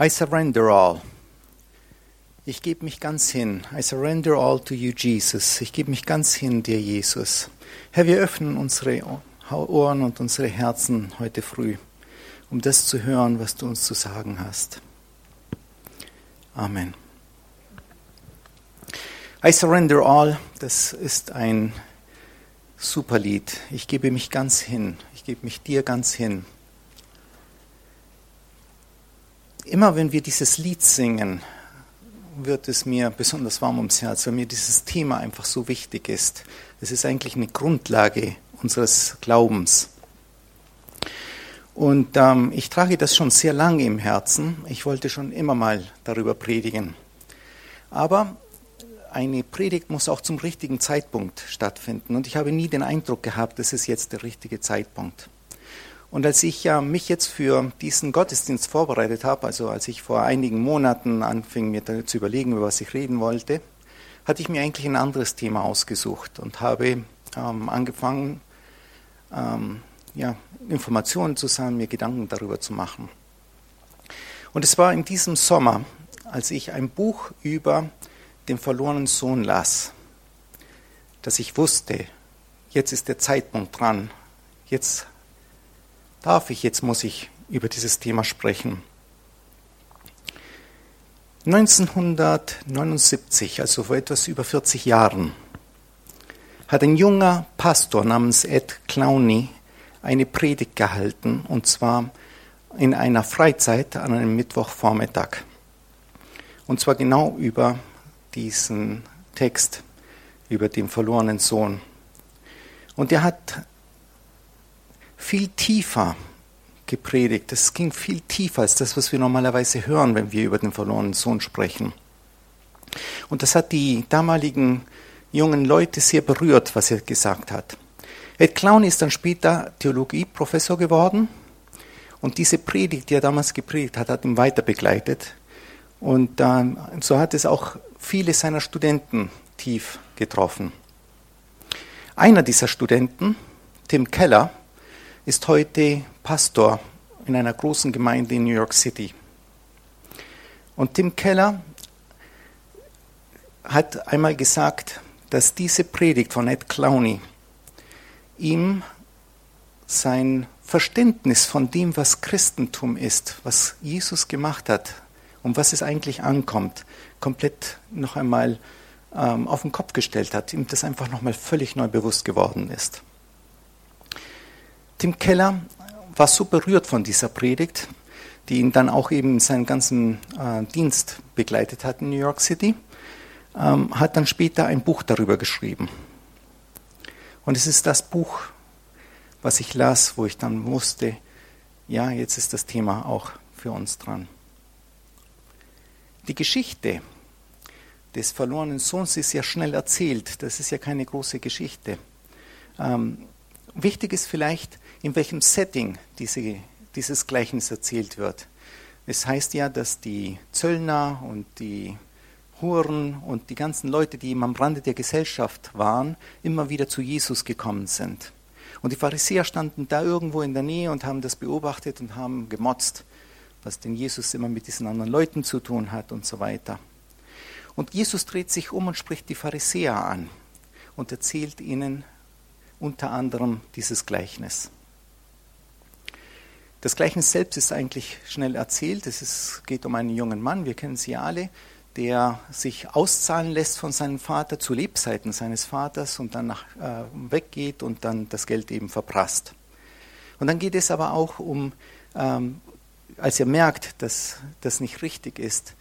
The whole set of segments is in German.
I surrender all. Ich gebe mich ganz hin. I surrender all to you, Jesus. Ich gebe mich ganz hin dir, Jesus. Herr, wir öffnen unsere Ohren und unsere Herzen heute früh, um das zu hören, was du uns zu sagen hast. Amen. I surrender all, das ist ein super Lied. Ich gebe mich ganz hin. Ich gebe mich dir ganz hin. Immer wenn wir dieses Lied singen, wird es mir besonders warm ums Herz, weil mir dieses Thema einfach so wichtig ist. Es ist eigentlich eine Grundlage unseres Glaubens. Und ähm, ich trage das schon sehr lange im Herzen. Ich wollte schon immer mal darüber predigen. Aber eine Predigt muss auch zum richtigen Zeitpunkt stattfinden. Und ich habe nie den Eindruck gehabt, das ist jetzt der richtige Zeitpunkt. Und als ich ja mich jetzt für diesen Gottesdienst vorbereitet habe, also als ich vor einigen Monaten anfing, mir zu überlegen, über was ich reden wollte, hatte ich mir eigentlich ein anderes Thema ausgesucht und habe ähm, angefangen, ähm, ja, Informationen zu sammeln, mir Gedanken darüber zu machen. Und es war in diesem Sommer, als ich ein Buch über den verlorenen Sohn las, dass ich wusste, jetzt ist der Zeitpunkt dran, jetzt darf ich, jetzt muss ich über dieses Thema sprechen. 1979, also vor etwas über 40 Jahren, hat ein junger Pastor namens Ed Clowney eine Predigt gehalten, und zwar in einer Freizeit an einem Mittwochvormittag. Und zwar genau über diesen Text, über den verlorenen Sohn. Und er hat viel tiefer gepredigt. Es ging viel tiefer als das, was wir normalerweise hören, wenn wir über den verlorenen Sohn sprechen. Und das hat die damaligen jungen Leute sehr berührt, was er gesagt hat. Ed Clown ist dann später Theologieprofessor geworden und diese Predigt, die er damals gepredigt hat, hat ihn weiter begleitet. Und äh, so hat es auch viele seiner Studenten tief getroffen. Einer dieser Studenten, Tim Keller, ist heute Pastor in einer großen Gemeinde in New York City. Und Tim Keller hat einmal gesagt, dass diese Predigt von Ed Clowney ihm sein Verständnis von dem, was Christentum ist, was Jesus gemacht hat, um was es eigentlich ankommt, komplett noch einmal ähm, auf den Kopf gestellt hat, ihm das einfach nochmal völlig neu bewusst geworden ist. Tim Keller war so berührt von dieser Predigt, die ihn dann auch eben in seinem ganzen äh, Dienst begleitet hat in New York City, ähm, hat dann später ein Buch darüber geschrieben. Und es ist das Buch, was ich las, wo ich dann wusste, ja, jetzt ist das Thema auch für uns dran. Die Geschichte des verlorenen Sohns ist ja schnell erzählt. Das ist ja keine große Geschichte. Ähm, wichtig ist vielleicht, in welchem Setting diese, dieses Gleichnis erzählt wird. Es heißt ja, dass die Zöllner und die Huren und die ganzen Leute, die am Rande der Gesellschaft waren, immer wieder zu Jesus gekommen sind. Und die Pharisäer standen da irgendwo in der Nähe und haben das beobachtet und haben gemotzt, was denn Jesus immer mit diesen anderen Leuten zu tun hat und so weiter. Und Jesus dreht sich um und spricht die Pharisäer an und erzählt ihnen unter anderem dieses Gleichnis. Das Gleichnis selbst ist eigentlich schnell erzählt. Es ist, geht um einen jungen Mann, wir kennen sie alle, der sich auszahlen lässt von seinem Vater zu Lebzeiten seines Vaters und dann nach, äh, weggeht und dann das Geld eben verprasst. Und dann geht es aber auch um, ähm, als er merkt, dass das nicht richtig ist,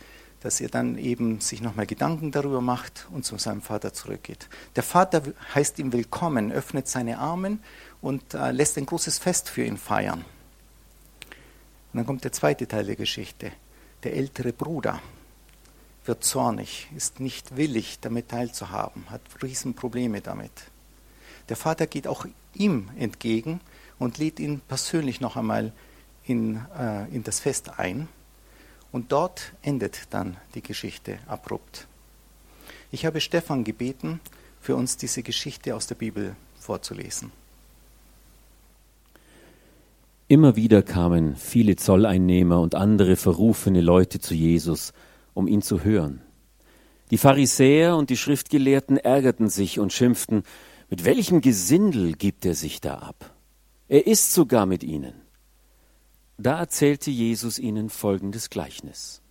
dass er dann eben sich nochmal Gedanken darüber macht und zu seinem Vater zurückgeht. Der Vater heißt ihm willkommen, öffnet seine Arme und äh, lässt ein großes Fest für ihn feiern. Und dann kommt der zweite Teil der Geschichte. Der ältere Bruder wird zornig, ist nicht willig, damit teilzuhaben, hat Riesenprobleme damit. Der Vater geht auch ihm entgegen und lädt ihn persönlich noch einmal in, äh, in das Fest ein. Und dort endet dann die Geschichte abrupt. Ich habe Stefan gebeten, für uns diese Geschichte aus der Bibel vorzulesen. Immer wieder kamen viele Zolleinnehmer und andere verrufene Leute zu Jesus, um ihn zu hören. Die Pharisäer und die Schriftgelehrten ärgerten sich und schimpften, mit welchem Gesindel gibt er sich da ab? Er isst sogar mit ihnen. Da erzählte Jesus ihnen folgendes Gleichnis.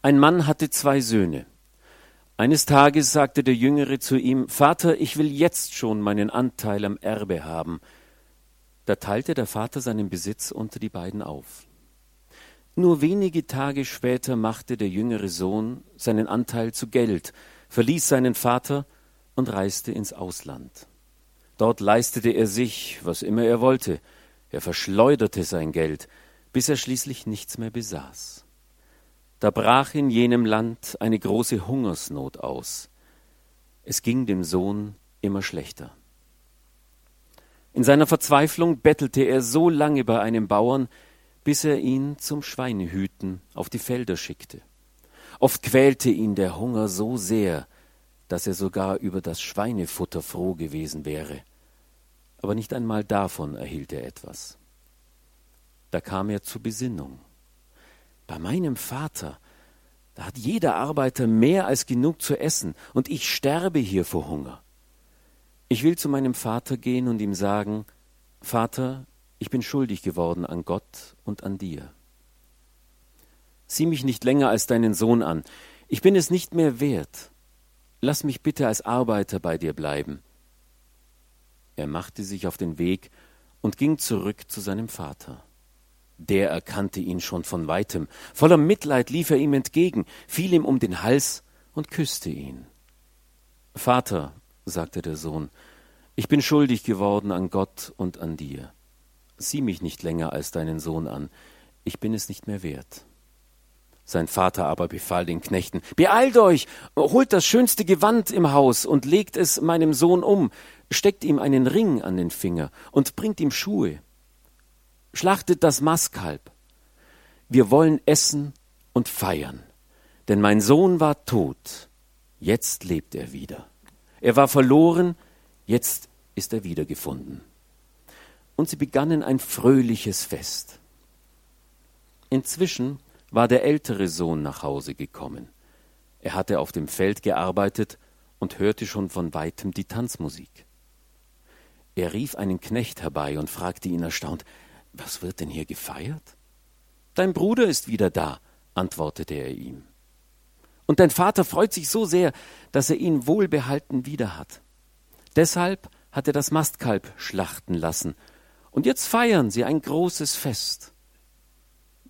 Ein Mann hatte zwei Söhne. Eines Tages sagte der Jüngere zu ihm, Vater, ich will jetzt schon meinen Anteil am Erbe haben. Da teilte der Vater seinen Besitz unter die beiden auf. Nur wenige Tage später machte der jüngere Sohn seinen Anteil zu Geld, verließ seinen Vater und reiste ins Ausland. Dort leistete er sich, was immer er wollte, er verschleuderte sein Geld, bis er schließlich nichts mehr besaß. Da brach in jenem Land eine große Hungersnot aus. Es ging dem Sohn immer schlechter. In seiner Verzweiflung bettelte er so lange bei einem Bauern, bis er ihn zum Schweinehüten auf die Felder schickte. Oft quälte ihn der Hunger so sehr, dass er sogar über das Schweinefutter froh gewesen wäre. Aber nicht einmal davon erhielt er etwas. Da kam er zur Besinnung. Bei meinem Vater, da hat jeder Arbeiter mehr als genug zu essen, und ich sterbe hier vor Hunger. Ich will zu meinem Vater gehen und ihm sagen, Vater, ich bin schuldig geworden an Gott und an dir. Sieh mich nicht länger als deinen Sohn an. Ich bin es nicht mehr wert. Lass mich bitte als Arbeiter bei dir bleiben. Er machte sich auf den Weg und ging zurück zu seinem Vater. Der erkannte ihn schon von weitem. Voller Mitleid lief er ihm entgegen, fiel ihm um den Hals und küsste ihn. Vater, sagte der Sohn, ich bin schuldig geworden an Gott und an dir. Sieh mich nicht länger als deinen Sohn an, ich bin es nicht mehr wert. Sein Vater aber befahl den Knechten Beeilt euch, holt das schönste Gewand im Haus und legt es meinem Sohn um, steckt ihm einen Ring an den Finger und bringt ihm Schuhe. Schlachtet das Mastkalb. Wir wollen essen und feiern, denn mein Sohn war tot, jetzt lebt er wieder. Er war verloren, jetzt ist er wiedergefunden und sie begannen ein fröhliches Fest. Inzwischen war der ältere Sohn nach Hause gekommen. Er hatte auf dem Feld gearbeitet und hörte schon von weitem die Tanzmusik. Er rief einen Knecht herbei und fragte ihn erstaunt Was wird denn hier gefeiert? Dein Bruder ist wieder da, antwortete er ihm. Und dein Vater freut sich so sehr, dass er ihn wohlbehalten wieder hat. Deshalb hat er das Mastkalb schlachten lassen und jetzt feiern sie ein großes Fest.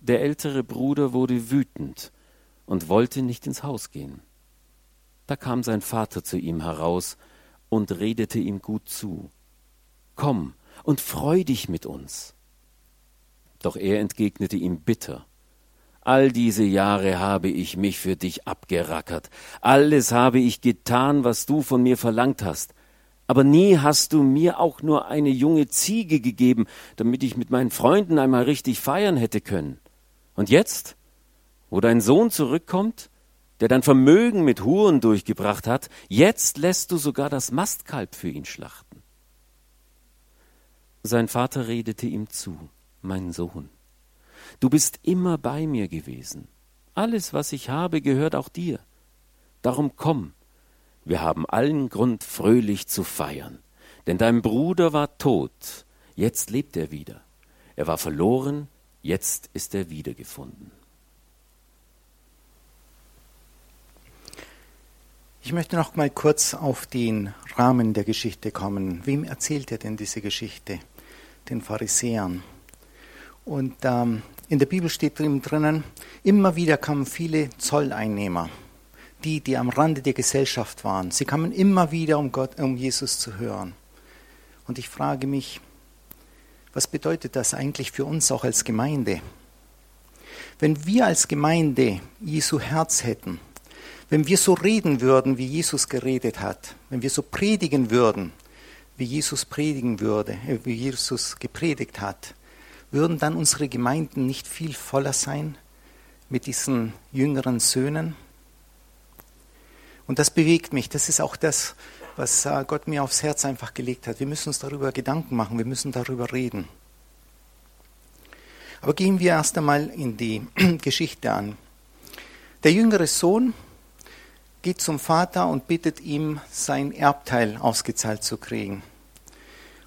Der ältere Bruder wurde wütend und wollte nicht ins Haus gehen. Da kam sein Vater zu ihm heraus und redete ihm gut zu. Komm und freu dich mit uns. Doch er entgegnete ihm bitter. All diese Jahre habe ich mich für dich abgerackert, alles habe ich getan, was du von mir verlangt hast, aber nie hast du mir auch nur eine junge Ziege gegeben, damit ich mit meinen Freunden einmal richtig feiern hätte können. Und jetzt, wo dein Sohn zurückkommt, der dein Vermögen mit Huren durchgebracht hat, jetzt lässt du sogar das Mastkalb für ihn schlachten. Sein Vater redete ihm zu, mein Sohn, du bist immer bei mir gewesen. Alles, was ich habe, gehört auch dir. Darum komm, wir haben allen Grund, fröhlich zu feiern. Denn dein Bruder war tot, jetzt lebt er wieder. Er war verloren, jetzt ist er wiedergefunden. Ich möchte noch mal kurz auf den Rahmen der Geschichte kommen. Wem erzählt er denn diese Geschichte? Den Pharisäern. Und ähm, in der Bibel steht drinnen, immer wieder kamen viele Zolleinnehmer die, die am Rande der Gesellschaft waren. Sie kamen immer wieder, um Gott, um Jesus zu hören. Und ich frage mich, was bedeutet das eigentlich für uns auch als Gemeinde? Wenn wir als Gemeinde Jesu Herz hätten, wenn wir so reden würden, wie Jesus geredet hat, wenn wir so predigen würden, wie Jesus predigen würde, äh, wie Jesus gepredigt hat, würden dann unsere Gemeinden nicht viel voller sein mit diesen jüngeren Söhnen? Und das bewegt mich. Das ist auch das, was äh, Gott mir aufs Herz einfach gelegt hat. Wir müssen uns darüber Gedanken machen. Wir müssen darüber reden. Aber gehen wir erst einmal in die Geschichte an. Der jüngere Sohn geht zum Vater und bittet ihm, sein Erbteil ausgezahlt zu kriegen.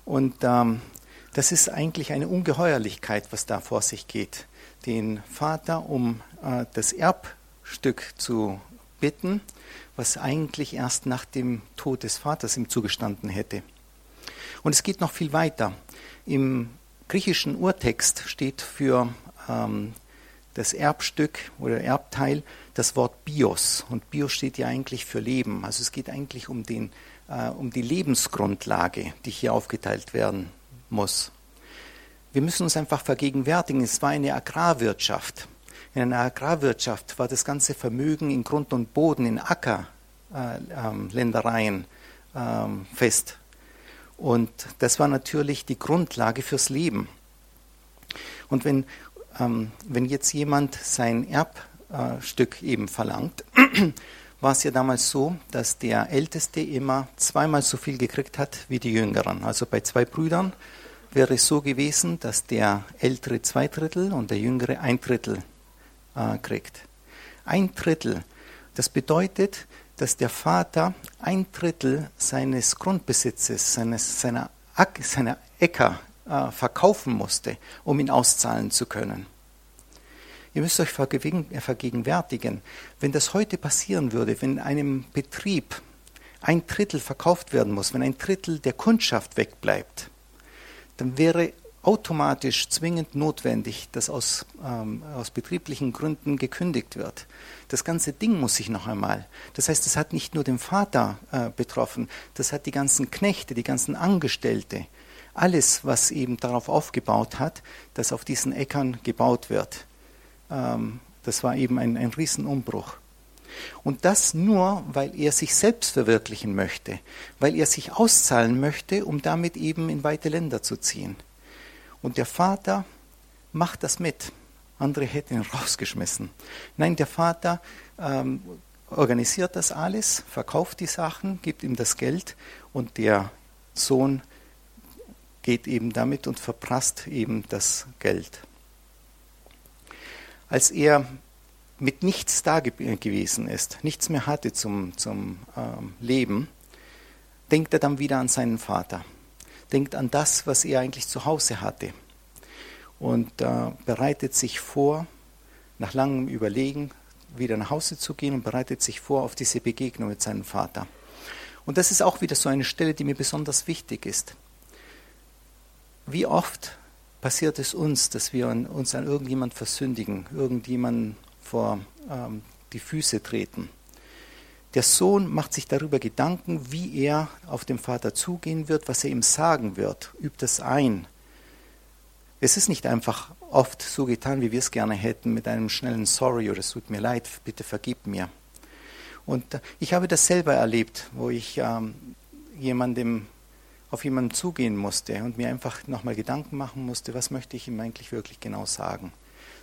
Und ähm, das ist eigentlich eine Ungeheuerlichkeit, was da vor sich geht. Den Vater um äh, das Erbstück zu bitten, was eigentlich erst nach dem Tod des Vaters ihm zugestanden hätte. Und es geht noch viel weiter. Im griechischen Urtext steht für ähm, das Erbstück oder Erbteil das Wort Bios. Und Bios steht ja eigentlich für Leben. Also es geht eigentlich um, den, äh, um die Lebensgrundlage, die hier aufgeteilt werden muss. Wir müssen uns einfach vergegenwärtigen, es war eine Agrarwirtschaft. In einer Agrarwirtschaft war das ganze Vermögen in Grund und Boden, in Ackerländereien äh, ähm, fest. Und das war natürlich die Grundlage fürs Leben. Und wenn, ähm, wenn jetzt jemand sein Erbstück eben verlangt, war es ja damals so, dass der Älteste immer zweimal so viel gekriegt hat wie die Jüngeren. Also bei zwei Brüdern wäre es so gewesen, dass der Ältere zwei Drittel und der Jüngere ein Drittel äh, kriegt. Ein Drittel. Das bedeutet, dass der Vater ein Drittel seines Grundbesitzes, seines, seiner, seiner Äcker äh, verkaufen musste, um ihn auszahlen zu können. Ihr müsst euch vergegenwärtigen, wenn das heute passieren würde, wenn einem Betrieb ein Drittel verkauft werden muss, wenn ein Drittel der Kundschaft wegbleibt, dann wäre automatisch zwingend notwendig, dass aus, ähm, aus betrieblichen Gründen gekündigt wird. Das ganze Ding muss sich noch einmal. Das heißt, es hat nicht nur den Vater äh, betroffen, das hat die ganzen Knechte, die ganzen Angestellte, alles, was eben darauf aufgebaut hat, dass auf diesen Äckern gebaut wird. Ähm, das war eben ein, ein Riesenumbruch. Und das nur, weil er sich selbst verwirklichen möchte, weil er sich auszahlen möchte, um damit eben in weite Länder zu ziehen. Und der Vater macht das mit. Andere hätten ihn rausgeschmissen. Nein, der Vater ähm, organisiert das alles, verkauft die Sachen, gibt ihm das Geld und der Sohn geht eben damit und verprasst eben das Geld. Als er mit nichts da gewesen ist, nichts mehr hatte zum, zum ähm, Leben, denkt er dann wieder an seinen Vater denkt an das, was er eigentlich zu Hause hatte und äh, bereitet sich vor, nach langem Überlegen wieder nach Hause zu gehen und bereitet sich vor auf diese Begegnung mit seinem Vater. Und das ist auch wieder so eine Stelle, die mir besonders wichtig ist. Wie oft passiert es uns, dass wir uns an irgendjemand versündigen, irgendjemanden vor ähm, die Füße treten? Der Sohn macht sich darüber Gedanken, wie er auf den Vater zugehen wird, was er ihm sagen wird, übt es ein. Es ist nicht einfach oft so getan, wie wir es gerne hätten, mit einem schnellen Sorry oder es tut mir leid, bitte vergib mir. Und äh, ich habe das selber erlebt, wo ich ähm, jemandem auf jemanden zugehen musste und mir einfach nochmal Gedanken machen musste, was möchte ich ihm eigentlich wirklich genau sagen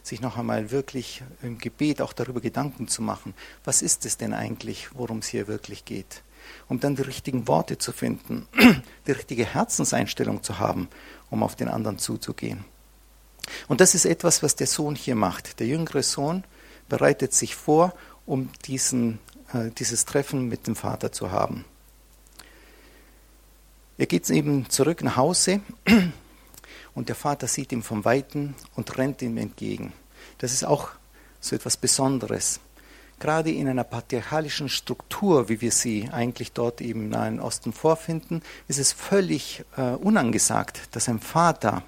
sich noch einmal wirklich im Gebet auch darüber Gedanken zu machen, was ist es denn eigentlich, worum es hier wirklich geht. Um dann die richtigen Worte zu finden, die richtige Herzenseinstellung zu haben, um auf den anderen zuzugehen. Und das ist etwas, was der Sohn hier macht. Der jüngere Sohn bereitet sich vor, um diesen, äh, dieses Treffen mit dem Vater zu haben. Er geht eben zurück nach Hause und der Vater sieht ihn vom Weiten und rennt ihm entgegen. Das ist auch so etwas Besonderes. Gerade in einer patriarchalischen Struktur, wie wir sie eigentlich dort im Nahen Osten vorfinden, ist es völlig äh, unangesagt, dass ein Vater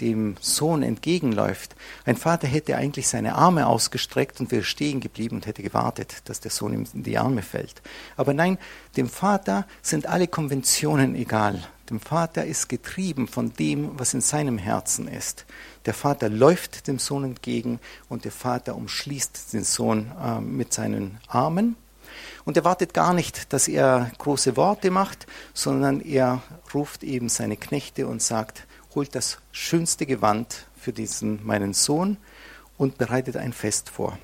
dem Sohn entgegenläuft. Ein Vater hätte eigentlich seine Arme ausgestreckt und wäre stehen geblieben und hätte gewartet, dass der Sohn ihm in die Arme fällt. Aber nein, dem Vater sind alle Konventionen egal. Dem Vater ist getrieben von dem, was in seinem Herzen ist. Der Vater läuft dem Sohn entgegen und der Vater umschließt den Sohn äh, mit seinen Armen. Und er wartet gar nicht, dass er große Worte macht, sondern er ruft eben seine Knechte und sagt, holt das schönste Gewand für diesen meinen Sohn und bereitet ein Fest vor.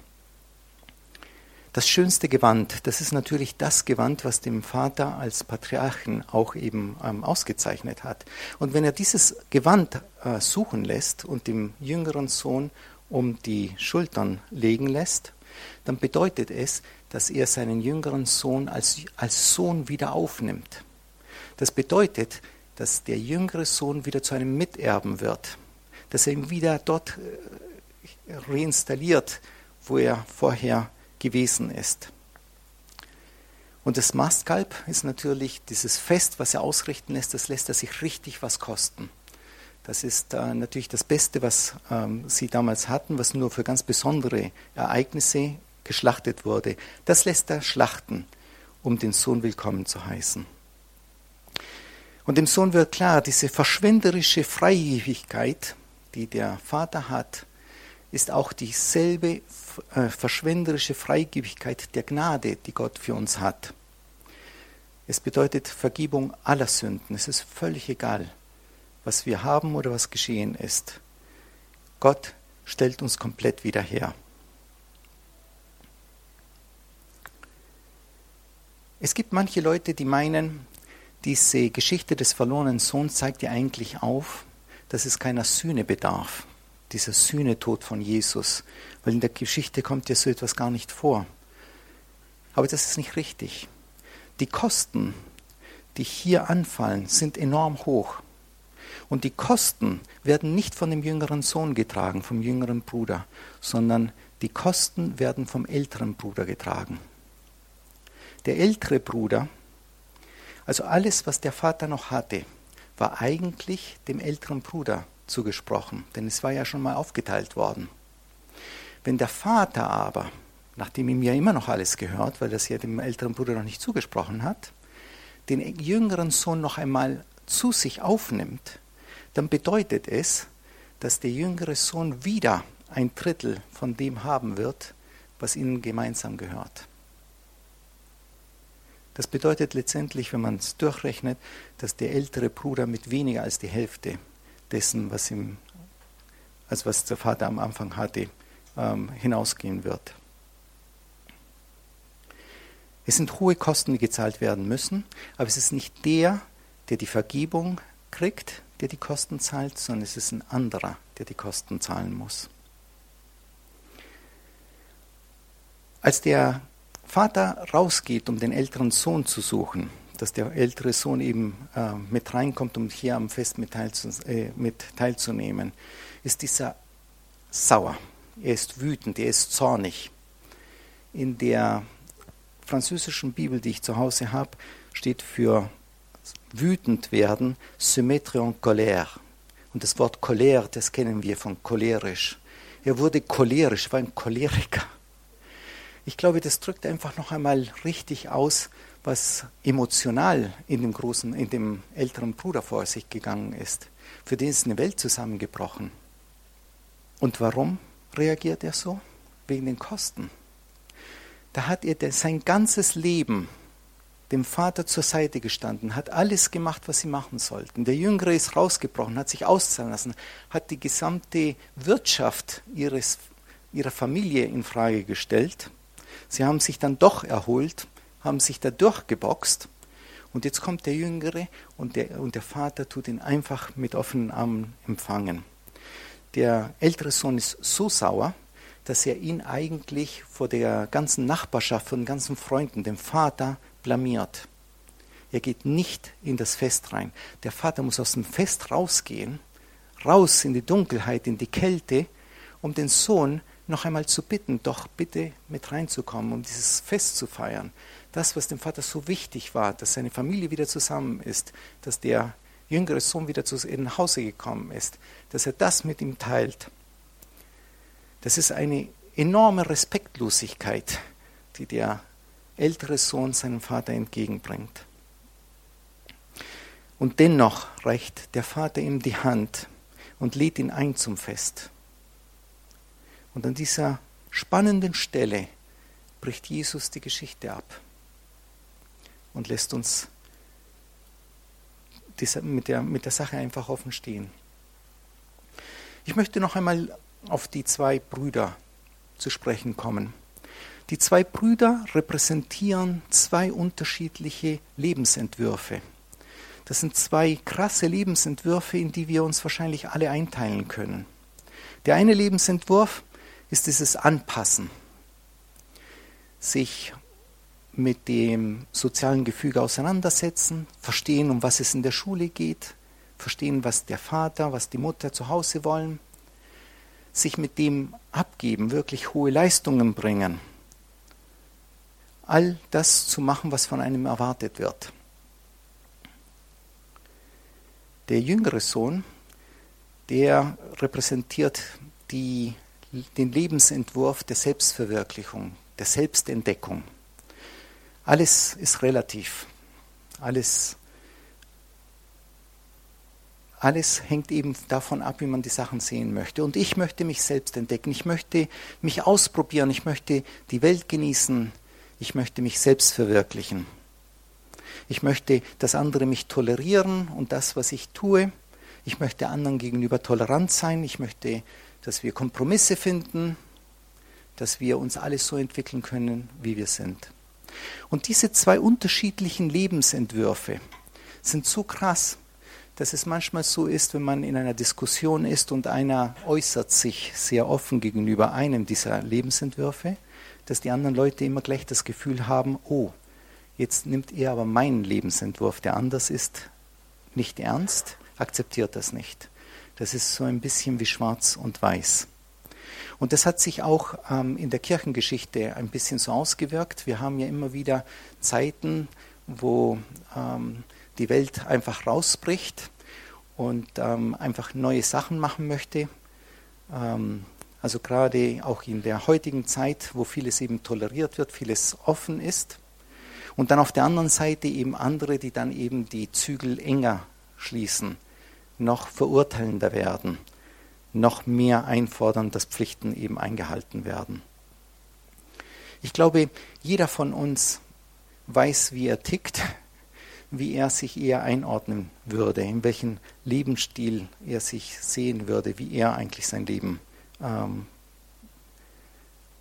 Das schönste Gewand, das ist natürlich das Gewand, was dem Vater als Patriarchen auch eben ähm, ausgezeichnet hat. Und wenn er dieses Gewand äh, suchen lässt und dem jüngeren Sohn um die Schultern legen lässt, dann bedeutet es, dass er seinen jüngeren Sohn als, als Sohn wieder aufnimmt. Das bedeutet, dass der jüngere Sohn wieder zu einem Miterben wird, dass er ihn wieder dort äh, reinstalliert, wo er vorher gewesen ist. Und das Mastkalb ist natürlich dieses Fest, was er ausrichten lässt, das lässt er sich richtig was kosten. Das ist äh, natürlich das Beste, was ähm, sie damals hatten, was nur für ganz besondere Ereignisse geschlachtet wurde. Das lässt er schlachten, um den Sohn willkommen zu heißen. Und dem Sohn wird klar, diese verschwenderische Freigebigkeit, die der Vater hat, ist auch dieselbe äh, verschwenderische Freigebigkeit der Gnade, die Gott für uns hat. Es bedeutet Vergebung aller Sünden. Es ist völlig egal, was wir haben oder was geschehen ist. Gott stellt uns komplett wieder her. Es gibt manche Leute, die meinen, diese Geschichte des verlorenen Sohns zeigt ja eigentlich auf, dass es keiner Sühne bedarf, dieser Sühnetod von Jesus, weil in der Geschichte kommt ja so etwas gar nicht vor. Aber das ist nicht richtig. Die Kosten, die hier anfallen, sind enorm hoch. Und die Kosten werden nicht von dem jüngeren Sohn getragen, vom jüngeren Bruder, sondern die Kosten werden vom älteren Bruder getragen. Der ältere Bruder, also alles, was der Vater noch hatte, war eigentlich dem älteren Bruder zugesprochen, denn es war ja schon mal aufgeteilt worden. Wenn der Vater aber, nachdem ihm ja immer noch alles gehört, weil das ja dem älteren Bruder noch nicht zugesprochen hat, den jüngeren Sohn noch einmal zu sich aufnimmt, dann bedeutet es, dass der jüngere Sohn wieder ein Drittel von dem haben wird, was ihnen gemeinsam gehört. Das bedeutet letztendlich, wenn man es durchrechnet, dass der ältere Bruder mit weniger als die Hälfte dessen, was ihm, als was der Vater am Anfang hatte, ähm, hinausgehen wird. Es sind hohe Kosten, die gezahlt werden müssen, aber es ist nicht der, der die Vergebung kriegt, der die Kosten zahlt, sondern es ist ein anderer, der die Kosten zahlen muss. Als der Vater rausgeht, um den älteren Sohn zu suchen, dass der ältere Sohn eben äh, mit reinkommt, um hier am Fest mit, teilzu, äh, mit teilzunehmen, ist dieser sauer. Er ist wütend, er ist zornig. In der französischen Bibel, die ich zu Hause habe, steht für wütend werden se mettre en colère. Und das Wort Colère, das kennen wir von cholerisch. Er wurde cholerisch, war ein Choleriker. Ich glaube, das drückt einfach noch einmal richtig aus, was emotional in dem großen, in dem älteren Bruder vor sich gegangen ist. Für den ist eine Welt zusammengebrochen. Und warum reagiert er so? Wegen den Kosten. Da hat er sein ganzes Leben dem Vater zur Seite gestanden, hat alles gemacht, was sie machen sollten. Der Jüngere ist rausgebrochen, hat sich auszahlen lassen, hat die gesamte Wirtschaft ihres, ihrer Familie in Frage gestellt Sie haben sich dann doch erholt, haben sich da durchgeboxt. Und jetzt kommt der Jüngere und der, und der Vater tut ihn einfach mit offenen Armen empfangen. Der ältere Sohn ist so sauer, dass er ihn eigentlich vor der ganzen Nachbarschaft, vor den ganzen Freunden, dem Vater, blamiert. Er geht nicht in das Fest rein. Der Vater muss aus dem Fest rausgehen, raus in die Dunkelheit, in die Kälte, um den Sohn noch einmal zu bitten, doch bitte mit reinzukommen, um dieses Fest zu feiern. Das, was dem Vater so wichtig war, dass seine Familie wieder zusammen ist, dass der jüngere Sohn wieder zu nach Hause gekommen ist, dass er das mit ihm teilt. Das ist eine enorme Respektlosigkeit, die der ältere Sohn seinem Vater entgegenbringt. Und dennoch reicht der Vater ihm die Hand und lädt ihn ein zum Fest. Und an dieser spannenden Stelle bricht Jesus die Geschichte ab und lässt uns mit der, mit der Sache einfach offen stehen. Ich möchte noch einmal auf die zwei Brüder zu sprechen kommen. Die zwei Brüder repräsentieren zwei unterschiedliche Lebensentwürfe. Das sind zwei krasse Lebensentwürfe, in die wir uns wahrscheinlich alle einteilen können. Der eine Lebensentwurf ist dieses Anpassen, sich mit dem sozialen Gefüge auseinandersetzen, verstehen, um was es in der Schule geht, verstehen, was der Vater, was die Mutter zu Hause wollen, sich mit dem abgeben, wirklich hohe Leistungen bringen, all das zu machen, was von einem erwartet wird. Der jüngere Sohn, der repräsentiert die, den Lebensentwurf der Selbstverwirklichung, der Selbstentdeckung. Alles ist relativ. Alles, alles hängt eben davon ab, wie man die Sachen sehen möchte. Und ich möchte mich selbst entdecken. Ich möchte mich ausprobieren. Ich möchte die Welt genießen. Ich möchte mich selbst verwirklichen. Ich möchte, dass andere mich tolerieren und das, was ich tue. Ich möchte anderen gegenüber tolerant sein. Ich möchte, dass wir Kompromisse finden, dass wir uns alles so entwickeln können, wie wir sind. Und diese zwei unterschiedlichen Lebensentwürfe sind so krass, dass es manchmal so ist, wenn man in einer Diskussion ist und einer äußert sich sehr offen gegenüber einem dieser Lebensentwürfe, dass die anderen Leute immer gleich das Gefühl haben, oh, jetzt nimmt er aber meinen Lebensentwurf, der anders ist, nicht ernst, akzeptiert das nicht. Das ist so ein bisschen wie schwarz und weiß. Und das hat sich auch ähm, in der Kirchengeschichte ein bisschen so ausgewirkt. Wir haben ja immer wieder Zeiten, wo ähm, die Welt einfach rausbricht und ähm, einfach neue Sachen machen möchte. Ähm, also gerade auch in der heutigen Zeit, wo vieles eben toleriert wird, vieles offen ist. Und dann auf der anderen Seite eben andere, die dann eben die Zügel enger schließen, noch verurteilender werden noch mehr einfordern, dass Pflichten eben eingehalten werden. Ich glaube, jeder von uns weiß, wie er tickt, wie er sich eher einordnen würde, in welchen Lebensstil er sich sehen würde, wie er eigentlich sein Leben, ähm,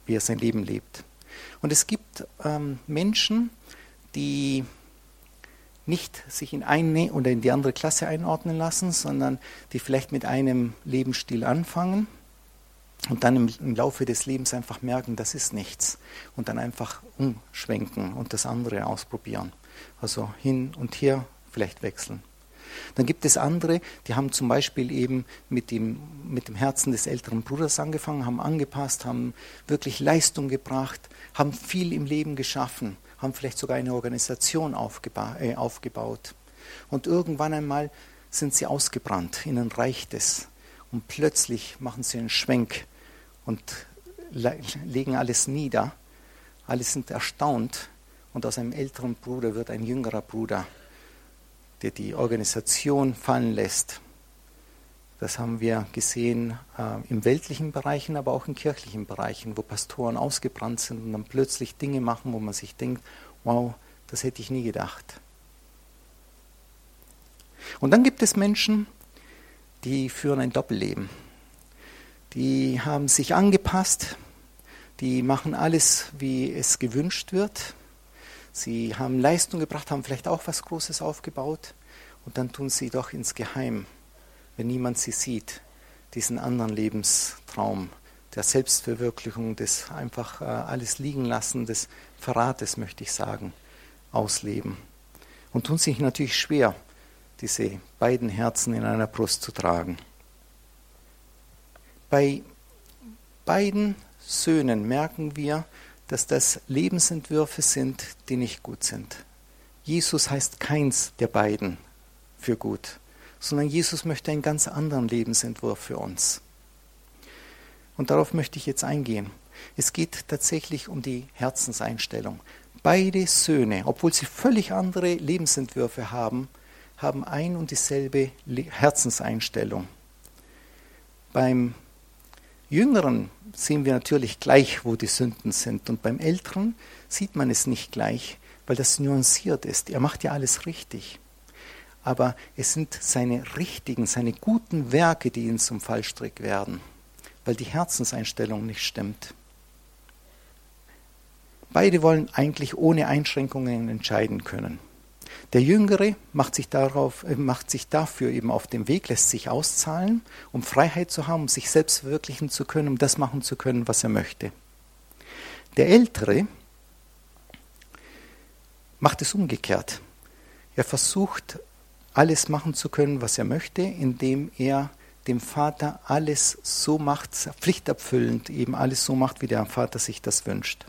wie er sein Leben lebt. Und es gibt ähm, Menschen, die nicht sich in eine oder in die andere Klasse einordnen lassen, sondern die vielleicht mit einem Lebensstil anfangen und dann im, Laufe des Lebens einfach merken, das ist nichts und dann einfach umschwenken und das andere ausprobieren. Also hin und her vielleicht wechseln. Dann gibt es andere, die haben zum Beispiel eben mit dem, mit dem Herzen des älteren Bruders angefangen, haben angepasst, haben wirklich Leistung gebracht, haben viel im Leben geschaffen haben vielleicht sogar eine Organisation aufgeba äh, aufgebaut. Und irgendwann einmal sind sie ausgebrannt, ihnen reicht es. Und plötzlich machen sie einen Schwenk und le legen alles nieder. Alle sind erstaunt und aus einem älteren Bruder wird ein jüngerer Bruder, der die Organisation fallen lässt das haben wir gesehen äh, im weltlichen Bereichen, aber auch in kirchlichen Bereichen, wo Pastoren ausgebrannt sind und dann plötzlich Dinge machen, wo man sich denkt, wow, das hätte ich nie gedacht. Und dann gibt es Menschen, die führen ein Doppelleben. Die haben sich angepasst, die machen alles, wie es gewünscht wird. Sie haben Leistung gebracht, haben vielleicht auch was Großes aufgebaut und dann tun sie doch ins Geheim wenn niemand sie sieht, diesen anderen Lebenstraum der Selbstverwirklichung, des einfach äh, alles liegen lassen, des Verrates, möchte ich sagen, ausleben. Und tun sich natürlich schwer, diese beiden Herzen in einer Brust zu tragen. Bei beiden Söhnen merken wir, dass das Lebensentwürfe sind, die nicht gut sind. Jesus heißt keins der beiden für gut sondern Jesus möchte einen ganz anderen Lebensentwurf für uns. Und darauf möchte ich jetzt eingehen. Es geht tatsächlich um die Herzenseinstellung. Beide Söhne, obwohl sie völlig andere Lebensentwürfe haben, haben ein und dieselbe Herzenseinstellung. Beim Jüngeren sehen wir natürlich gleich, wo die Sünden sind. Und beim Älteren sieht man es nicht gleich, weil das nuanciert ist. Er macht ja alles richtig aber es sind seine richtigen, seine guten Werke, die ihn zum Fallstrick werden, weil die Herzenseinstellung nicht stimmt. Beide wollen eigentlich ohne Einschränkungen entscheiden können. Der Jüngere macht sich, darauf, äh, macht sich dafür eben auf dem Weg, lässt sich auszahlen, um Freiheit zu haben, um sich selbst verwirklichen zu können, um das machen zu können, was er möchte. Der Ältere macht es umgekehrt. Er versucht, alles machen zu können, was er möchte, indem er dem Vater alles so macht, pflichterfüllend eben alles so macht, wie der Vater sich das wünscht.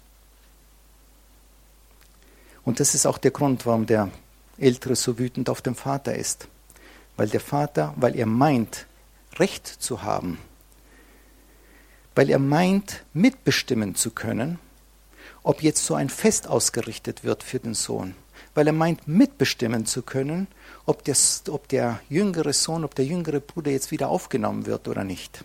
Und das ist auch der Grund, warum der Ältere so wütend auf den Vater ist. Weil der Vater, weil er meint, Recht zu haben, weil er meint, mitbestimmen zu können, ob jetzt so ein Fest ausgerichtet wird für den Sohn, weil er meint, mitbestimmen zu können, ob, das, ob der jüngere Sohn, ob der jüngere Bruder jetzt wieder aufgenommen wird oder nicht.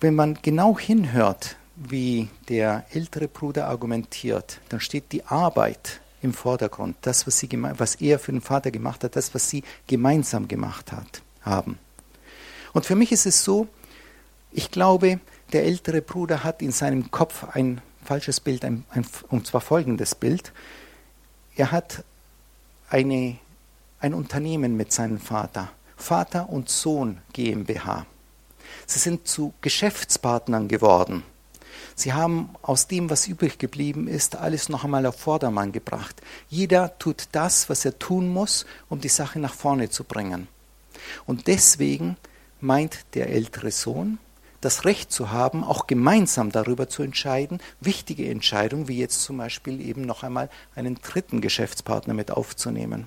Wenn man genau hinhört, wie der ältere Bruder argumentiert, dann steht die Arbeit im Vordergrund, das, was, sie, was er für den Vater gemacht hat, das, was sie gemeinsam gemacht hat, haben. Und für mich ist es so, ich glaube, der ältere Bruder hat in seinem Kopf ein falsches Bild, ein, ein, und zwar folgendes Bild. Er hat eine, ein Unternehmen mit seinem Vater, Vater und Sohn GmbH. Sie sind zu Geschäftspartnern geworden. Sie haben aus dem, was übrig geblieben ist, alles noch einmal auf Vordermann gebracht. Jeder tut das, was er tun muss, um die Sache nach vorne zu bringen. Und deswegen meint der ältere Sohn, das Recht zu haben, auch gemeinsam darüber zu entscheiden, wichtige Entscheidungen, wie jetzt zum Beispiel eben noch einmal einen dritten Geschäftspartner mit aufzunehmen.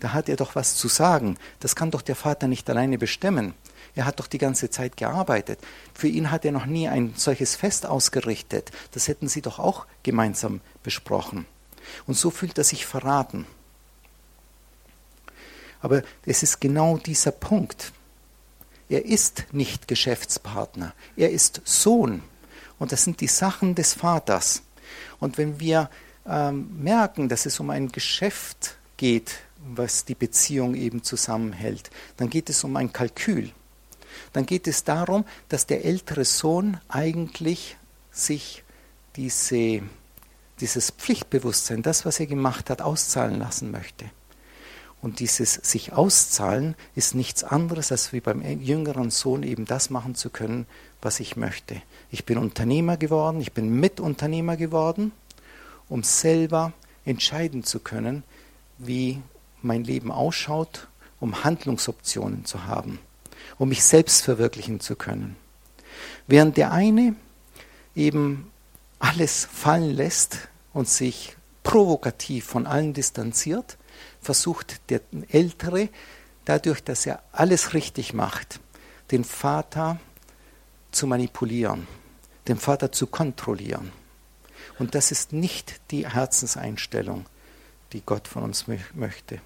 Da hat er doch was zu sagen. Das kann doch der Vater nicht alleine bestimmen. Er hat doch die ganze Zeit gearbeitet. Für ihn hat er noch nie ein solches Fest ausgerichtet. Das hätten sie doch auch gemeinsam besprochen. Und so fühlt er sich verraten. Aber es ist genau dieser Punkt. Er ist nicht Geschäftspartner, er ist Sohn. Und das sind die Sachen des Vaters. Und wenn wir ähm, merken, dass es um ein Geschäft geht, was die Beziehung eben zusammenhält, dann geht es um ein Kalkül. Dann geht es darum, dass der ältere Sohn eigentlich sich diese, dieses Pflichtbewusstsein, das, was er gemacht hat, auszahlen lassen möchte. Und dieses sich auszahlen ist nichts anderes, als wie beim jüngeren Sohn eben das machen zu können, was ich möchte. Ich bin Unternehmer geworden, ich bin Mitunternehmer geworden, um selber entscheiden zu können, wie mein Leben ausschaut, um Handlungsoptionen zu haben, um mich selbst verwirklichen zu können. Während der eine eben alles fallen lässt und sich provokativ von allen distanziert, versucht der Ältere, dadurch, dass er alles richtig macht, den Vater zu manipulieren, den Vater zu kontrollieren. Und das ist nicht die Herzenseinstellung, die Gott von uns möchte.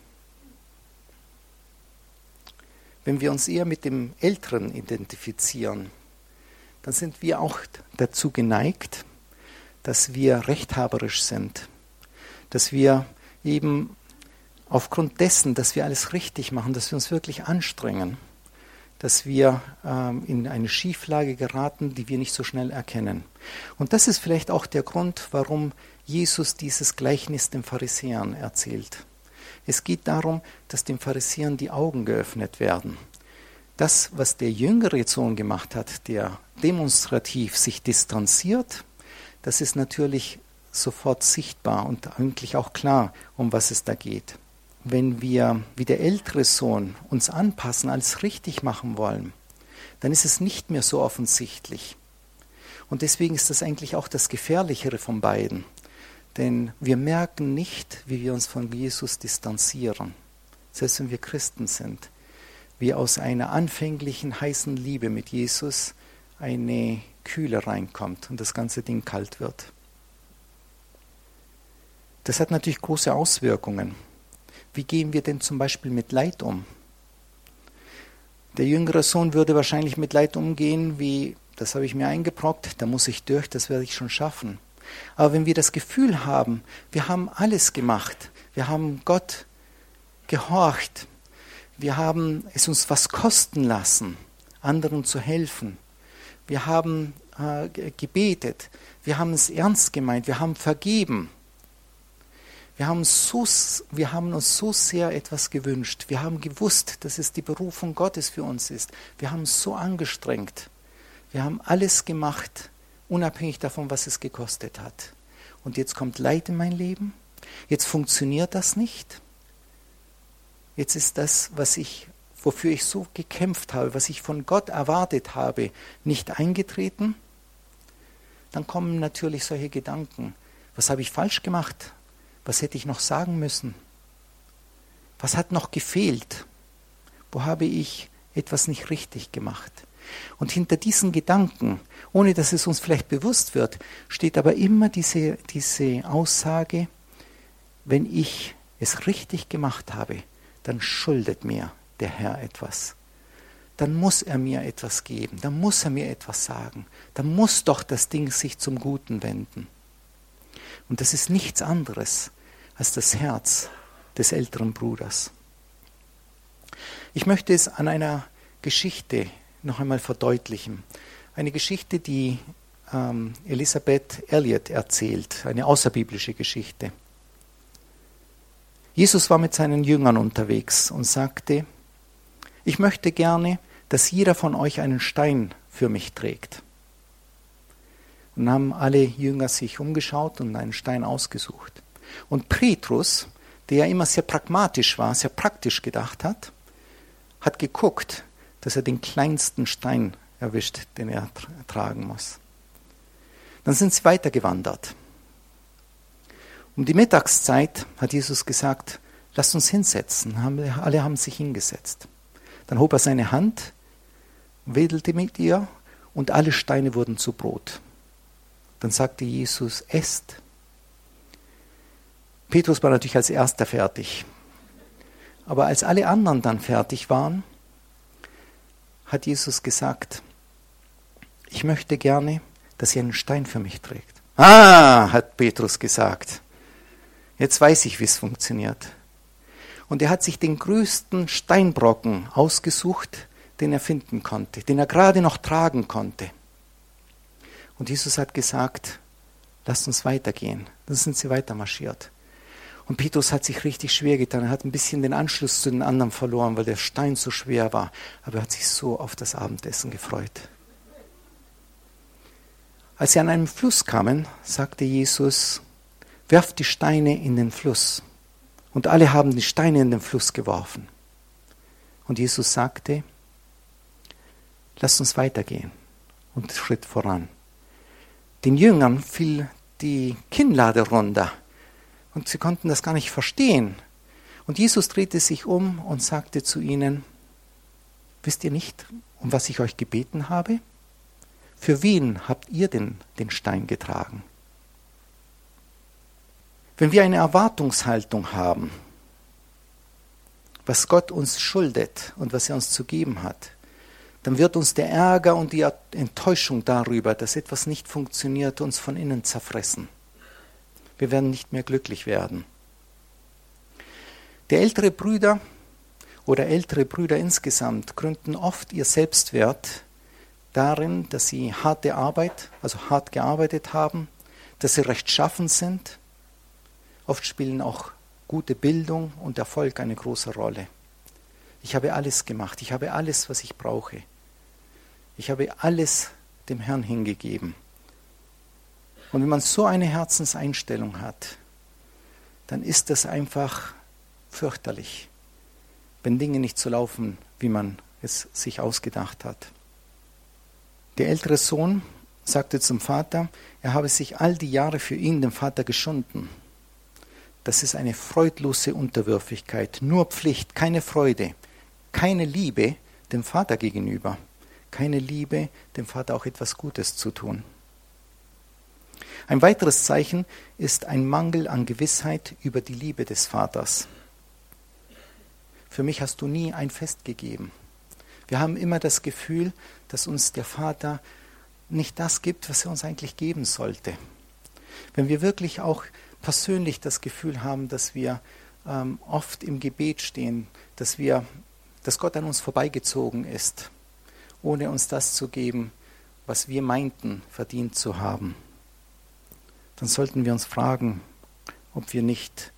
Wenn wir uns eher mit dem Älteren identifizieren, dann sind wir auch dazu geneigt, dass wir rechthaberisch sind, dass wir eben aufgrund dessen, dass wir alles richtig machen, dass wir uns wirklich anstrengen, dass wir ähm, in eine Schieflage geraten, die wir nicht so schnell erkennen. Und das ist vielleicht auch der Grund, warum Jesus dieses Gleichnis den Pharisäern erzählt. Es geht darum, dass den Pharisäern die Augen geöffnet werden. Das, was der jüngere Sohn gemacht hat, der demonstrativ sich distanziert, das ist natürlich sofort sichtbar und eigentlich auch klar, um was es da geht wenn wir wie der ältere Sohn uns anpassen, alles richtig machen wollen, dann ist es nicht mehr so offensichtlich. Und deswegen ist das eigentlich auch das Gefährlichere von beiden. Denn wir merken nicht, wie wir uns von Jesus distanzieren, selbst wenn wir Christen sind, wie aus einer anfänglichen heißen Liebe mit Jesus eine Kühle reinkommt und das ganze Ding kalt wird. Das hat natürlich große Auswirkungen. Wie gehen wir denn zum Beispiel mit Leid um? Der jüngere Sohn würde wahrscheinlich mit Leid umgehen, wie, das habe ich mir eingebrockt, da muss ich durch, das werde ich schon schaffen. Aber wenn wir das Gefühl haben, wir haben alles gemacht, wir haben Gott gehorcht, wir haben es uns was kosten lassen, anderen zu helfen, wir haben äh, gebetet, wir haben es ernst gemeint, wir haben vergeben. Wir haben, so, wir haben uns so sehr etwas gewünscht. Wir haben gewusst, dass es die Berufung Gottes für uns ist. Wir haben so angestrengt. Wir haben alles gemacht, unabhängig davon, was es gekostet hat. Und jetzt kommt Leid in mein Leben. Jetzt funktioniert das nicht. Jetzt ist das, was ich, wofür ich so gekämpft habe, was ich von Gott erwartet habe, nicht eingetreten. Dann kommen natürlich solche Gedanken. Was habe ich falsch gemacht? Was hätte ich noch sagen müssen? Was hat noch gefehlt? Wo habe ich etwas nicht richtig gemacht? Und hinter diesen Gedanken, ohne dass es uns vielleicht bewusst wird, steht aber immer diese, diese Aussage, wenn ich es richtig gemacht habe, dann schuldet mir der Herr etwas. Dann muss er mir etwas geben, dann muss er mir etwas sagen, dann muss doch das Ding sich zum Guten wenden. Und das ist nichts anderes als das Herz des älteren Bruders. Ich möchte es an einer Geschichte noch einmal verdeutlichen. Eine Geschichte, die ähm, Elisabeth Elliot erzählt, eine außerbiblische Geschichte. Jesus war mit seinen Jüngern unterwegs und sagte, ich möchte gerne, dass jeder von euch einen Stein für mich trägt. Und haben alle Jünger sich umgeschaut und einen Stein ausgesucht. Und Petrus, der ja immer sehr pragmatisch war, sehr praktisch gedacht hat, hat geguckt, dass er den kleinsten Stein erwischt, den er tragen muss. Dann sind sie weitergewandert. Um die Mittagszeit hat Jesus gesagt, lasst uns hinsetzen. Alle haben sich hingesetzt. Dann hob er seine Hand, wedelte mit ihr und alle Steine wurden zu Brot. Dann sagte Jesus, esst. Petrus war natürlich als erster fertig. Aber als alle anderen dann fertig waren, hat Jesus gesagt, ich möchte gerne, dass ihr einen Stein für mich trägt. Ah, hat Petrus gesagt. Jetzt weiß ich, wie es funktioniert. Und er hat sich den größten Steinbrocken ausgesucht, den er finden konnte, den er gerade noch tragen konnte. Und Jesus hat gesagt, lasst uns weitergehen. Dann sind sie weiter marschiert. Und Petrus hat sich richtig schwer getan. Er hat ein bisschen den Anschluss zu den anderen verloren, weil der Stein so schwer war. Aber er hat sich so auf das Abendessen gefreut. Als sie an einem Fluss kamen, sagte Jesus, werft die Steine in den Fluss. Und alle haben die Steine in den Fluss geworfen. Und Jesus sagte, lasst uns weitergehen und Schritt voran. Den Jüngern fiel die Kinnlade runter und sie konnten das gar nicht verstehen. Und Jesus drehte sich um und sagte zu ihnen, wisst ihr nicht, um was ich euch gebeten habe? Für wen habt ihr denn den Stein getragen? Wenn wir eine Erwartungshaltung haben, was Gott uns schuldet und was er uns zu geben hat, dann wird uns der Ärger und die Enttäuschung darüber, dass etwas nicht funktioniert, uns von innen zerfressen. Wir werden nicht mehr glücklich werden. Der ältere Brüder oder ältere Brüder insgesamt gründen oft ihr Selbstwert darin, dass sie harte Arbeit, also hart gearbeitet haben, dass sie rechtschaffen sind. Oft spielen auch gute Bildung und Erfolg eine große Rolle. Ich habe alles gemacht, ich habe alles, was ich brauche. Ich habe alles dem Herrn hingegeben. Und wenn man so eine Herzenseinstellung hat, dann ist das einfach fürchterlich, wenn Dinge nicht so laufen, wie man es sich ausgedacht hat. Der ältere Sohn sagte zum Vater, er habe sich all die Jahre für ihn, den Vater, geschunden. Das ist eine freudlose Unterwürfigkeit, nur Pflicht, keine Freude, keine Liebe dem Vater gegenüber, keine Liebe, dem Vater auch etwas Gutes zu tun. Ein weiteres Zeichen ist ein Mangel an Gewissheit über die Liebe des Vaters. Für mich hast du nie ein Fest gegeben. Wir haben immer das Gefühl, dass uns der Vater nicht das gibt, was er uns eigentlich geben sollte. Wenn wir wirklich auch persönlich das Gefühl haben, dass wir ähm, oft im Gebet stehen, dass wir, dass Gott an uns vorbeigezogen ist, ohne uns das zu geben, was wir meinten verdient zu haben, dann sollten wir uns fragen, ob wir nicht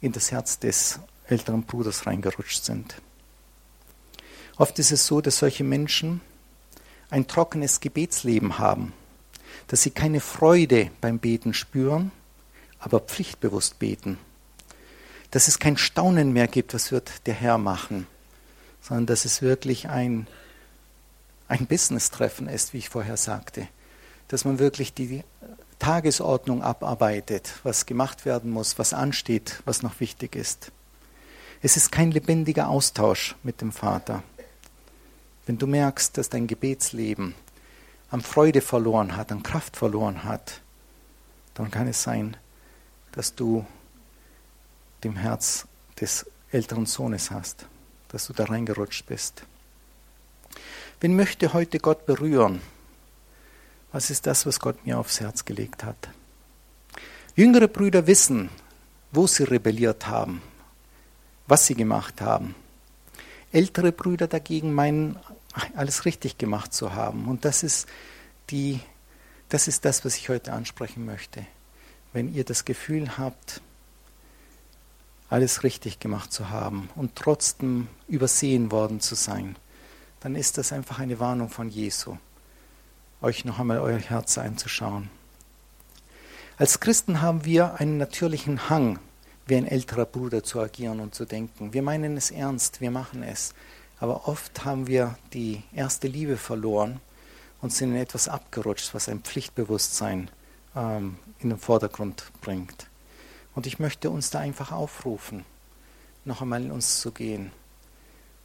in das Herz des älteren Bruders reingerutscht sind. Oft ist es so, dass solche Menschen ein trockenes Gebetsleben haben, dass sie keine Freude beim Beten spüren, aber pflichtbewusst beten. Dass es kein Staunen mehr gibt, was wird der Herr machen, sondern dass es wirklich ein, ein Business-Treffen ist, wie ich vorher sagte. Dass man wirklich die Tagesordnung abarbeitet, was gemacht werden muss, was ansteht, was noch wichtig ist. Es ist kein lebendiger Austausch mit dem Vater. Wenn du merkst, dass dein Gebetsleben an Freude verloren hat, an Kraft verloren hat, dann kann es sein, dass du dem Herz des älteren Sohnes hast, dass du da reingerutscht bist. Wen möchte heute Gott berühren? Was ist das, was Gott mir aufs Herz gelegt hat? Jüngere Brüder wissen, wo sie rebelliert haben, was sie gemacht haben. Ältere Brüder dagegen meinen, alles richtig gemacht zu haben. Und das ist, die, das ist das, was ich heute ansprechen möchte. Wenn ihr das Gefühl habt, alles richtig gemacht zu haben und trotzdem übersehen worden zu sein, dann ist das einfach eine Warnung von Jesu, euch noch einmal euer Herz einzuschauen. Als Christen haben wir einen natürlichen Hang, wie ein älterer Bruder zu agieren und zu denken. Wir meinen es ernst, wir machen es. Aber oft haben wir die erste Liebe verloren und sind in etwas abgerutscht, was ein Pflichtbewusstsein ähm, in den Vordergrund bringt. Und ich möchte uns da einfach aufrufen, noch einmal in uns zu gehen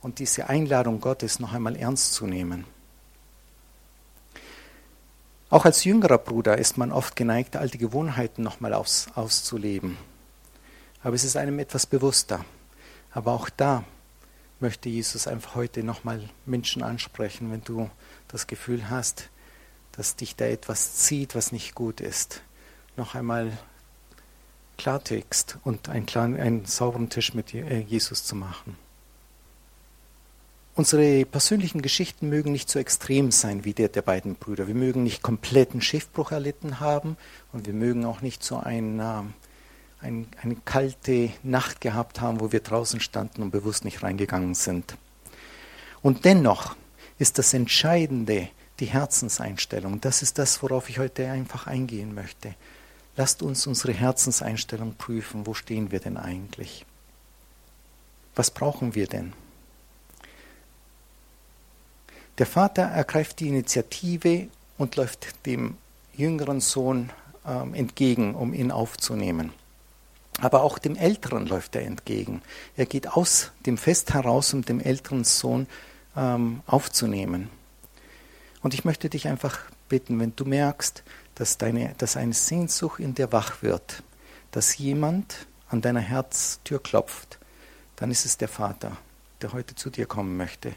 und diese Einladung Gottes noch einmal ernst zu nehmen. Auch als jüngerer Bruder ist man oft geneigt, alte Gewohnheiten nochmal aus, auszuleben aber es ist einem etwas bewusster. Aber auch da möchte Jesus einfach heute nochmal Menschen ansprechen, wenn du das Gefühl hast, dass dich da etwas zieht, was nicht gut ist. Noch einmal Klartext und einen, klaren, einen sauberen Tisch mit äh, Jesus zu machen. Unsere persönlichen Geschichten mögen nicht so extrem sein wie der der beiden Brüder. Wir mögen nicht kompletten Schiffbruch erlitten haben und wir mögen auch nicht so ein ein, eine kalte Nacht gehabt haben, wo wir draußen standen und bewusst nicht reingegangen sind. Und dennoch ist das Entscheidende die Herzenseinstellung. Das ist das, worauf ich heute einfach eingehen möchte. Lasst uns unsere Herzenseinstellung prüfen. Wo stehen wir denn eigentlich? Was brauchen wir denn? Der Vater ergreift die Initiative und läuft dem jüngeren Sohn ähm, entgegen, um ihn aufzunehmen. Aber auch dem Älteren läuft er entgegen. Er geht aus dem Fest heraus, um dem älteren Sohn ähm, aufzunehmen. Und ich möchte dich einfach bitten, wenn du merkst, dass, deine, dass eine Sehnsucht in dir wach wird, dass jemand an deiner Herztür klopft, dann ist es der Vater, der heute zu dir kommen möchte,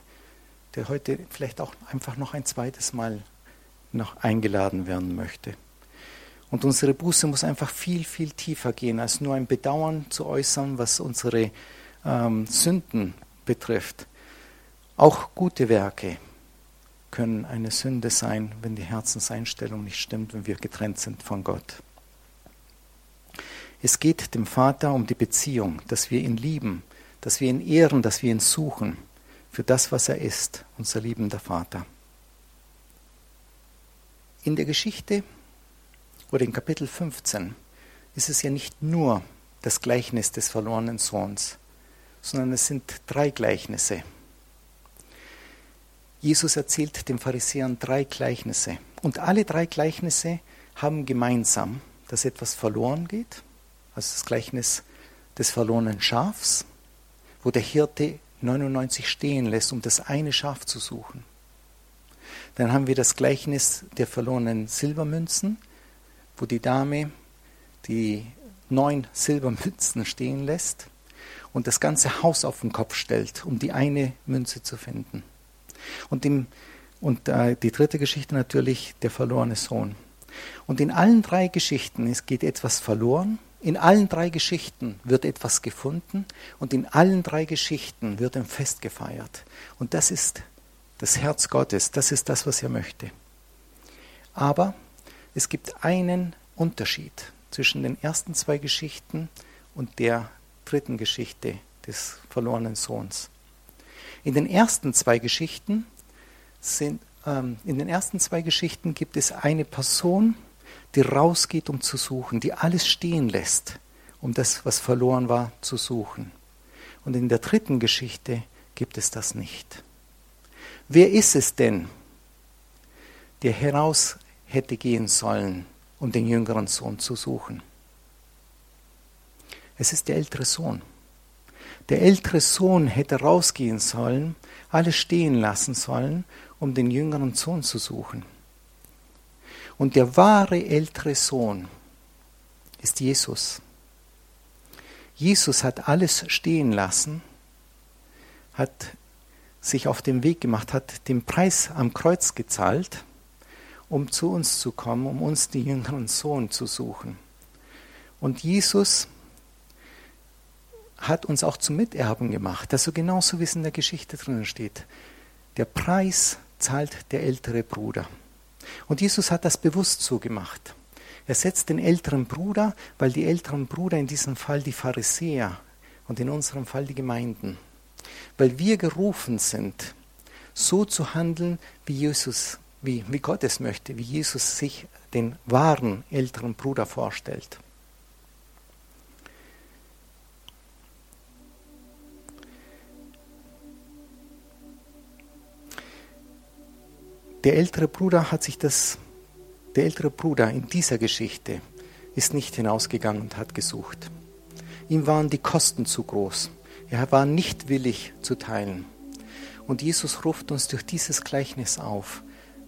der heute vielleicht auch einfach noch ein zweites Mal noch eingeladen werden möchte. Und unsere Buße muss einfach viel, viel tiefer gehen, als nur ein Bedauern zu äußern, was unsere ähm, Sünden betrifft. Auch gute Werke können eine Sünde sein, wenn die Herzenseinstellung nicht stimmt, wenn wir getrennt sind von Gott. Es geht dem Vater um die Beziehung, dass wir ihn lieben, dass wir ihn ehren, dass wir ihn suchen für das, was er ist, unser liebender Vater. In der Geschichte oder in Kapitel 15 ist es ja nicht nur das Gleichnis des verlorenen Sohns, sondern es sind drei Gleichnisse. Jesus erzählt den Pharisäern drei Gleichnisse. Und alle drei Gleichnisse haben gemeinsam, dass etwas verloren geht. Also das Gleichnis des verlorenen Schafs, wo der Hirte 99 stehen lässt, um das eine Schaf zu suchen. Dann haben wir das Gleichnis der verlorenen Silbermünzen, wo die Dame die neun Silbermünzen stehen lässt und das ganze Haus auf den Kopf stellt, um die eine Münze zu finden. Und, dem, und äh, die dritte Geschichte natürlich der verlorene Sohn. Und in allen drei Geschichten es geht etwas verloren, in allen drei Geschichten wird etwas gefunden und in allen drei Geschichten wird ein Fest gefeiert. Und das ist das Herz Gottes, das ist das, was er möchte. Aber es gibt einen Unterschied zwischen den ersten zwei Geschichten und der dritten Geschichte des verlorenen Sohns. In den ersten zwei Geschichten sind, ähm, in den ersten zwei Geschichten gibt es eine Person, die rausgeht, um zu suchen, die alles stehen lässt, um das, was verloren war, zu suchen. Und in der dritten Geschichte gibt es das nicht. Wer ist es denn, der heraus hätte gehen sollen, um den jüngeren Sohn zu suchen? Es ist der ältere Sohn. Der ältere Sohn hätte rausgehen sollen, alles stehen lassen sollen, um den jüngeren Sohn zu suchen. Und der wahre ältere Sohn ist Jesus. Jesus hat alles stehen lassen, hat sich auf den Weg gemacht, hat den Preis am Kreuz gezahlt, um zu uns zu kommen, um uns den jüngeren Sohn zu suchen. Und Jesus hat uns auch zum Miterben gemacht. Also genauso wie es in der Geschichte drinnen steht. Der Preis zahlt der ältere Bruder. Und Jesus hat das bewusst so gemacht. Er setzt den älteren Bruder, weil die älteren Brüder in diesem Fall die Pharisäer und in unserem Fall die Gemeinden. Weil wir gerufen sind, so zu handeln, wie Jesus, wie, wie Gott es möchte, wie Jesus sich den wahren älteren Bruder vorstellt. Der ältere Bruder hat sich das, der ältere Bruder in dieser Geschichte ist nicht hinausgegangen und hat gesucht. Ihm waren die Kosten zu groß. Er war nicht willig zu teilen. Und Jesus ruft uns durch dieses Gleichnis auf,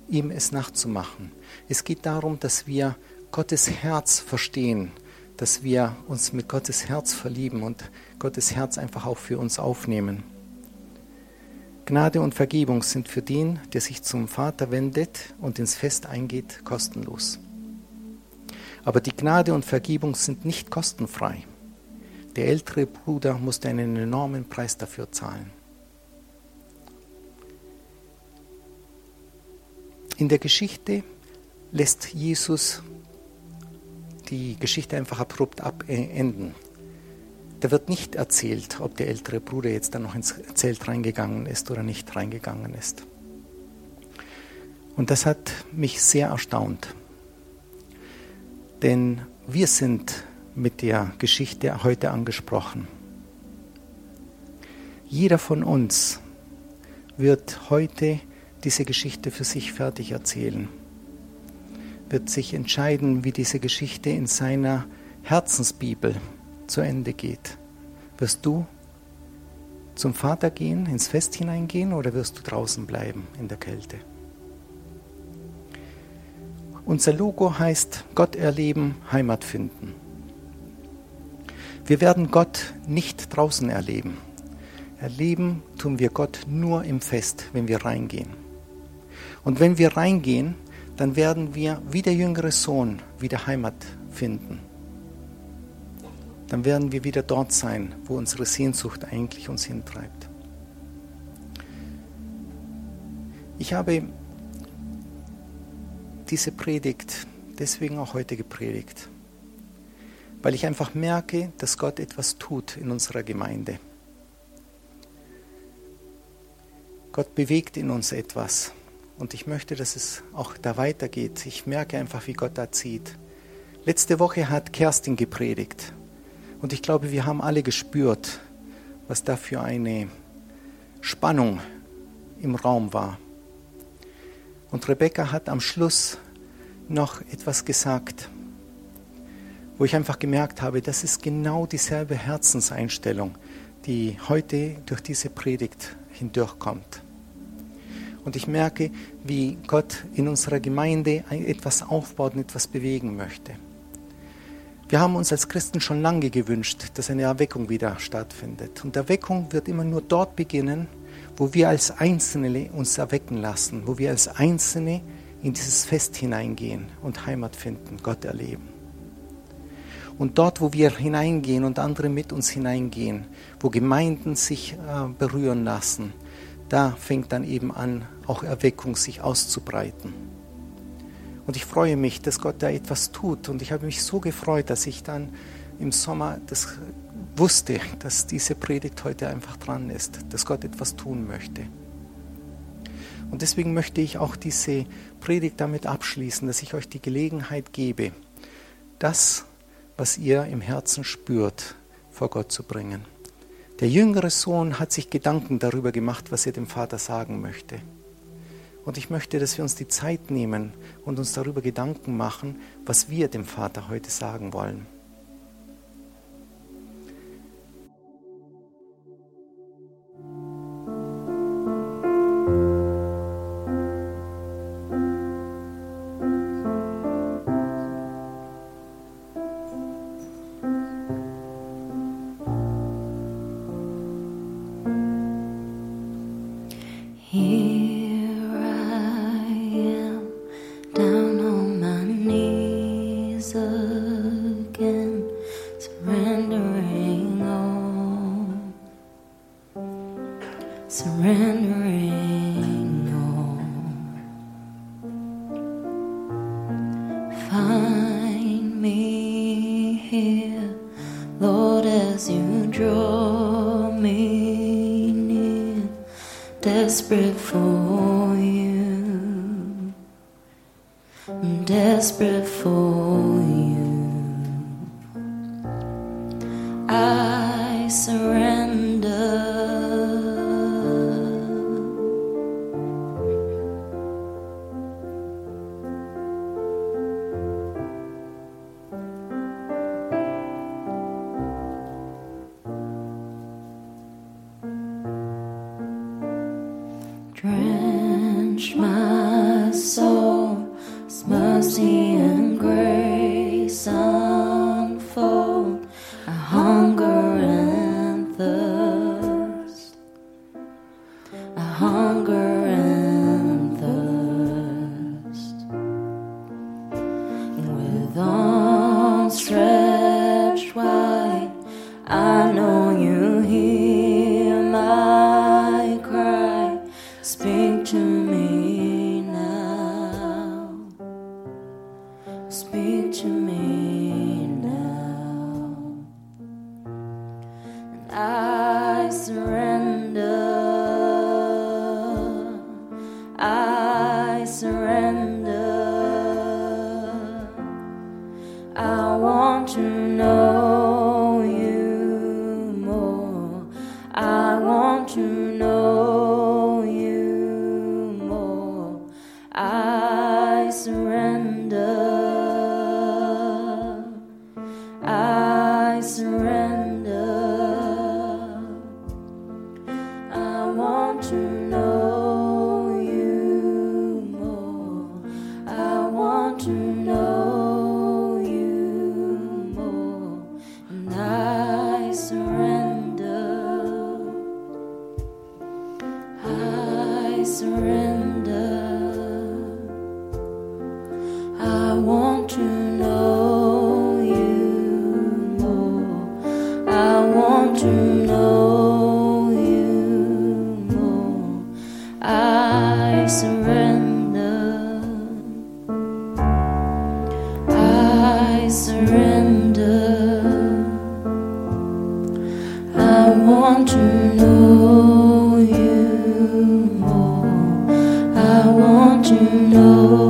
ihm es nachzumachen. Es geht darum, dass wir Gottes Herz verstehen, dass wir uns mit Gottes Herz verlieben und Gottes Herz einfach auch für uns aufnehmen. Gnade und Vergebung sind für den, der sich zum Vater wendet und ins Fest eingeht, kostenlos. Aber die Gnade und Vergebung sind nicht kostenfrei. Der ältere Bruder musste einen enormen Preis dafür zahlen. In der Geschichte lässt Jesus die Geschichte einfach abrupt abenden. Da wird nicht erzählt, ob der ältere Bruder jetzt dann noch ins Zelt reingegangen ist oder nicht reingegangen ist. Und das hat mich sehr erstaunt. Denn wir sind mit der Geschichte heute angesprochen. Jeder von uns wird heute diese Geschichte für sich fertig erzählen, wird sich entscheiden, wie diese Geschichte in seiner Herzensbibel zu Ende geht. Wirst du zum Vater gehen, ins Fest hineingehen oder wirst du draußen bleiben in der Kälte? Unser Logo heißt Gott erleben, Heimat finden. Wir werden Gott nicht draußen erleben. Erleben tun wir Gott nur im Fest, wenn wir reingehen. Und wenn wir reingehen, dann werden wir wie der jüngere Sohn wieder Heimat finden dann werden wir wieder dort sein, wo unsere Sehnsucht eigentlich uns hintreibt. Ich habe diese Predigt deswegen auch heute gepredigt, weil ich einfach merke, dass Gott etwas tut in unserer Gemeinde. Gott bewegt in uns etwas und ich möchte, dass es auch da weitergeht. Ich merke einfach, wie Gott da zieht. Letzte Woche hat Kerstin gepredigt und ich glaube, wir haben alle gespürt, was da für eine Spannung im Raum war. Und Rebecca hat am Schluss noch etwas gesagt, wo ich einfach gemerkt habe, das ist genau dieselbe Herzenseinstellung, die heute durch diese Predigt hindurchkommt. Und ich merke, wie Gott in unserer Gemeinde etwas aufbaut und etwas bewegen möchte. Wir haben uns als Christen schon lange gewünscht, dass eine Erweckung wieder stattfindet. Und Erweckung wird immer nur dort beginnen, wo wir als Einzelne uns erwecken lassen, wo wir als Einzelne in dieses Fest hineingehen und Heimat finden, Gott erleben. Und dort, wo wir hineingehen und andere mit uns hineingehen, wo Gemeinden sich äh, berühren lassen, da fängt dann eben an, auch Erweckung sich auszubreiten. Und ich freue mich, dass Gott da etwas tut. Und ich habe mich so gefreut, dass ich dann im Sommer das wusste, dass diese Predigt heute einfach dran ist, dass Gott etwas tun möchte. Und deswegen möchte ich auch diese Predigt damit abschließen, dass ich euch die Gelegenheit gebe, das, was ihr im Herzen spürt, vor Gott zu bringen. Der jüngere Sohn hat sich Gedanken darüber gemacht, was er dem Vater sagen möchte. Und ich möchte, dass wir uns die Zeit nehmen und uns darüber Gedanken machen, was wir dem Vater heute sagen wollen. want to know you more. I want to know.